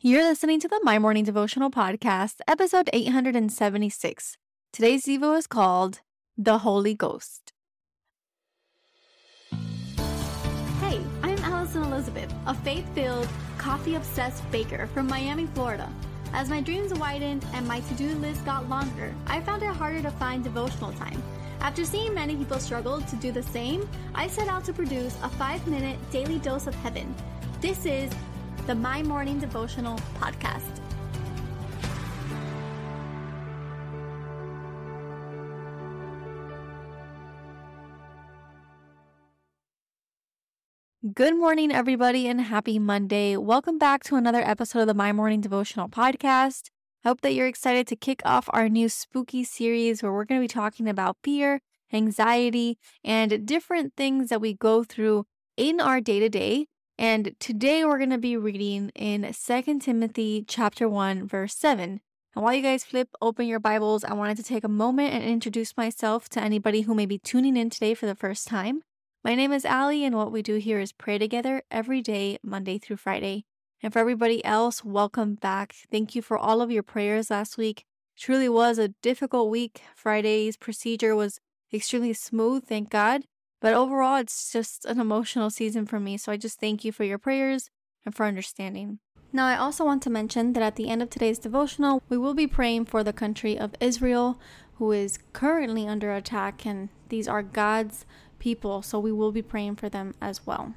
You're listening to the My Morning Devotional Podcast, episode 876. Today's Devo is called The Holy Ghost. Hey, I'm Alison Elizabeth, a faith filled, coffee obsessed baker from Miami, Florida. As my dreams widened and my to do list got longer, I found it harder to find devotional time. After seeing many people struggle to do the same, I set out to produce a five minute daily dose of heaven. This is the My Morning Devotional podcast. Good morning, everybody, and happy Monday. Welcome back to another episode of the My Morning Devotional podcast. I hope that you're excited to kick off our new spooky series where we're going to be talking about fear, anxiety, and different things that we go through in our day to day and today we're going to be reading in 2 Timothy chapter 1 verse 7. And while you guys flip open your Bibles, I wanted to take a moment and introduce myself to anybody who may be tuning in today for the first time. My name is Allie, and what we do here is pray together every day, Monday through Friday. And for everybody else, welcome back. Thank you for all of your prayers last week. Truly was a difficult week. Friday's procedure was extremely smooth, thank God. But overall, it's just an emotional season for me. So I just thank you for your prayers and for understanding. Now, I also want to mention that at the end of today's devotional, we will be praying for the country of Israel, who is currently under attack, and these are God's people, so we will be praying for them as well.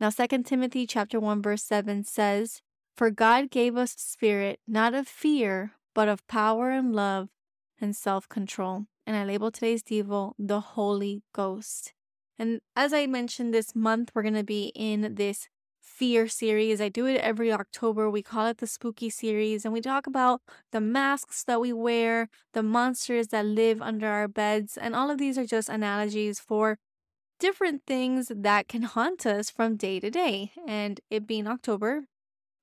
Now, 2 Timothy chapter 1 verse 7 says, "For God gave us spirit not of fear, but of power and love and self-control." and I label today's Devo the Holy Ghost. And as I mentioned this month, we're going to be in this fear series. I do it every October. We call it the spooky series, and we talk about the masks that we wear, the monsters that live under our beds, and all of these are just analogies for different things that can haunt us from day to day. And it being October,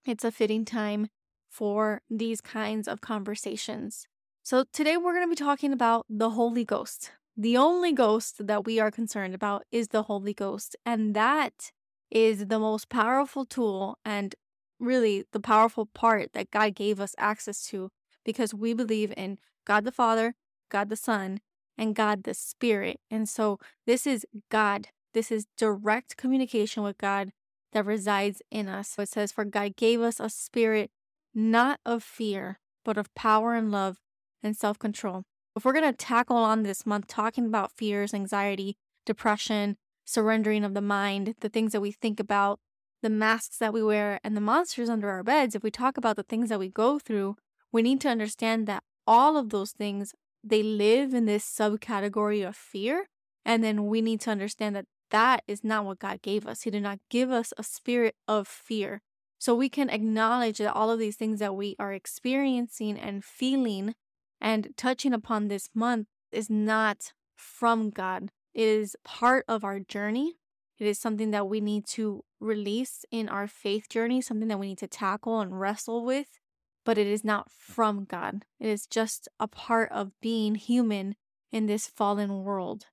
it's a fitting time for these kinds of conversations. So, today we're going to be talking about the Holy Ghost. The only ghost that we are concerned about is the Holy Ghost. And that is the most powerful tool and really the powerful part that God gave us access to because we believe in God the Father, God the Son, and God the Spirit. And so, this is God. This is direct communication with God that resides in us. So it says, For God gave us a spirit not of fear, but of power and love and self control. If we're going to tackle on this month talking about fears, anxiety, depression, surrendering of the mind, the things that we think about, the masks that we wear, and the monsters under our beds, if we talk about the things that we go through, we need to understand that all of those things they live in this subcategory of fear and then we need to understand that that is not what God gave us. He did not give us a spirit of fear. So we can acknowledge that all of these things that we are experiencing and feeling and touching upon this month is not from God. It is part of our journey. It is something that we need to release in our faith journey, something that we need to tackle and wrestle with, but it is not from God. It is just a part of being human in this fallen world.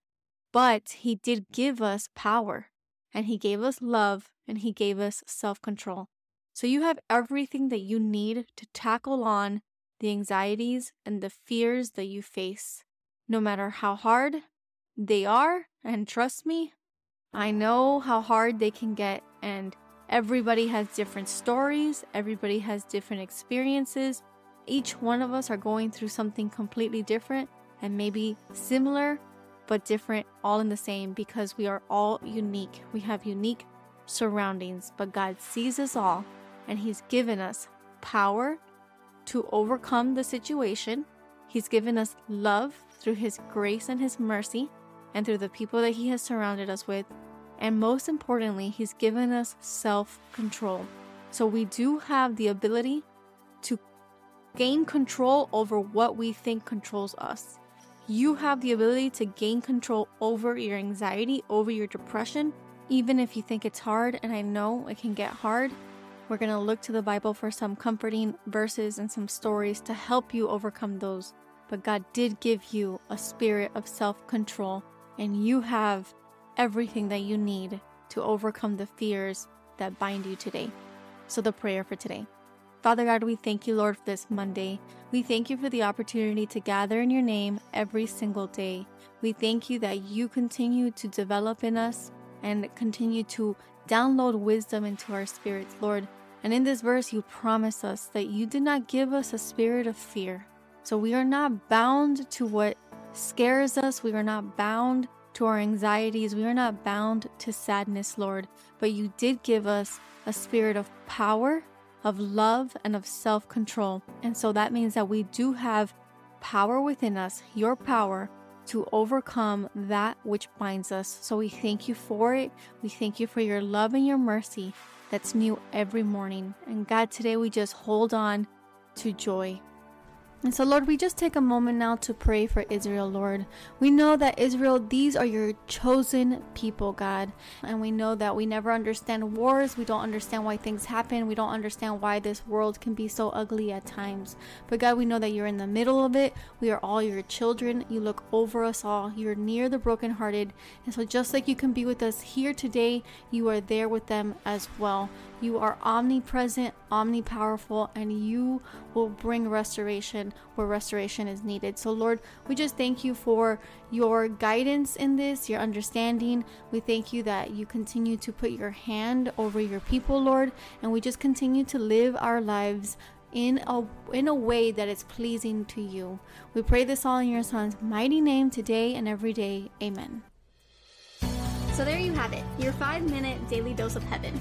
But He did give us power, and He gave us love, and He gave us self control. So you have everything that you need to tackle on the anxieties and the fears that you face, no matter how hard they are. And trust me, I know how hard they can get, and everybody has different stories, everybody has different experiences. Each one of us are going through something completely different and maybe similar, but different, all in the same because we are all unique. We have unique surroundings, but God sees us all and He's given us power to overcome the situation. He's given us love through His grace and His mercy, and through the people that He has surrounded us with. And most importantly, He's given us self control. So we do have the ability to gain control over what we think controls us. You have the ability to gain control over your anxiety, over your depression, even if you think it's hard. And I know it can get hard. We're going to look to the Bible for some comforting verses and some stories to help you overcome those. But God did give you a spirit of self control, and you have everything that you need to overcome the fears that bind you today. So, the prayer for today Father God, we thank you, Lord, for this Monday. We thank you for the opportunity to gather in your name every single day. We thank you that you continue to develop in us and continue to download wisdom into our spirits, Lord. And in this verse, you promise us that you did not give us a spirit of fear. So we are not bound to what scares us. We are not bound to our anxieties. We are not bound to sadness, Lord. But you did give us a spirit of power, of love, and of self control. And so that means that we do have power within us, your power to overcome that which binds us. So we thank you for it. We thank you for your love and your mercy that's new every morning. And God, today we just hold on to joy. And so, Lord, we just take a moment now to pray for Israel, Lord. We know that Israel, these are your chosen people, God. And we know that we never understand wars. We don't understand why things happen. We don't understand why this world can be so ugly at times. But God, we know that you're in the middle of it. We are all your children. You look over us all. You're near the brokenhearted. And so, just like you can be with us here today, you are there with them as well. You are omnipresent, omnipowerful, and you will bring restoration where restoration is needed. So, Lord, we just thank you for your guidance in this, your understanding. We thank you that you continue to put your hand over your people, Lord, and we just continue to live our lives in a in a way that is pleasing to you. We pray this all in your son's mighty name today and every day. Amen. So there you have it, your 5-minute daily dose of heaven.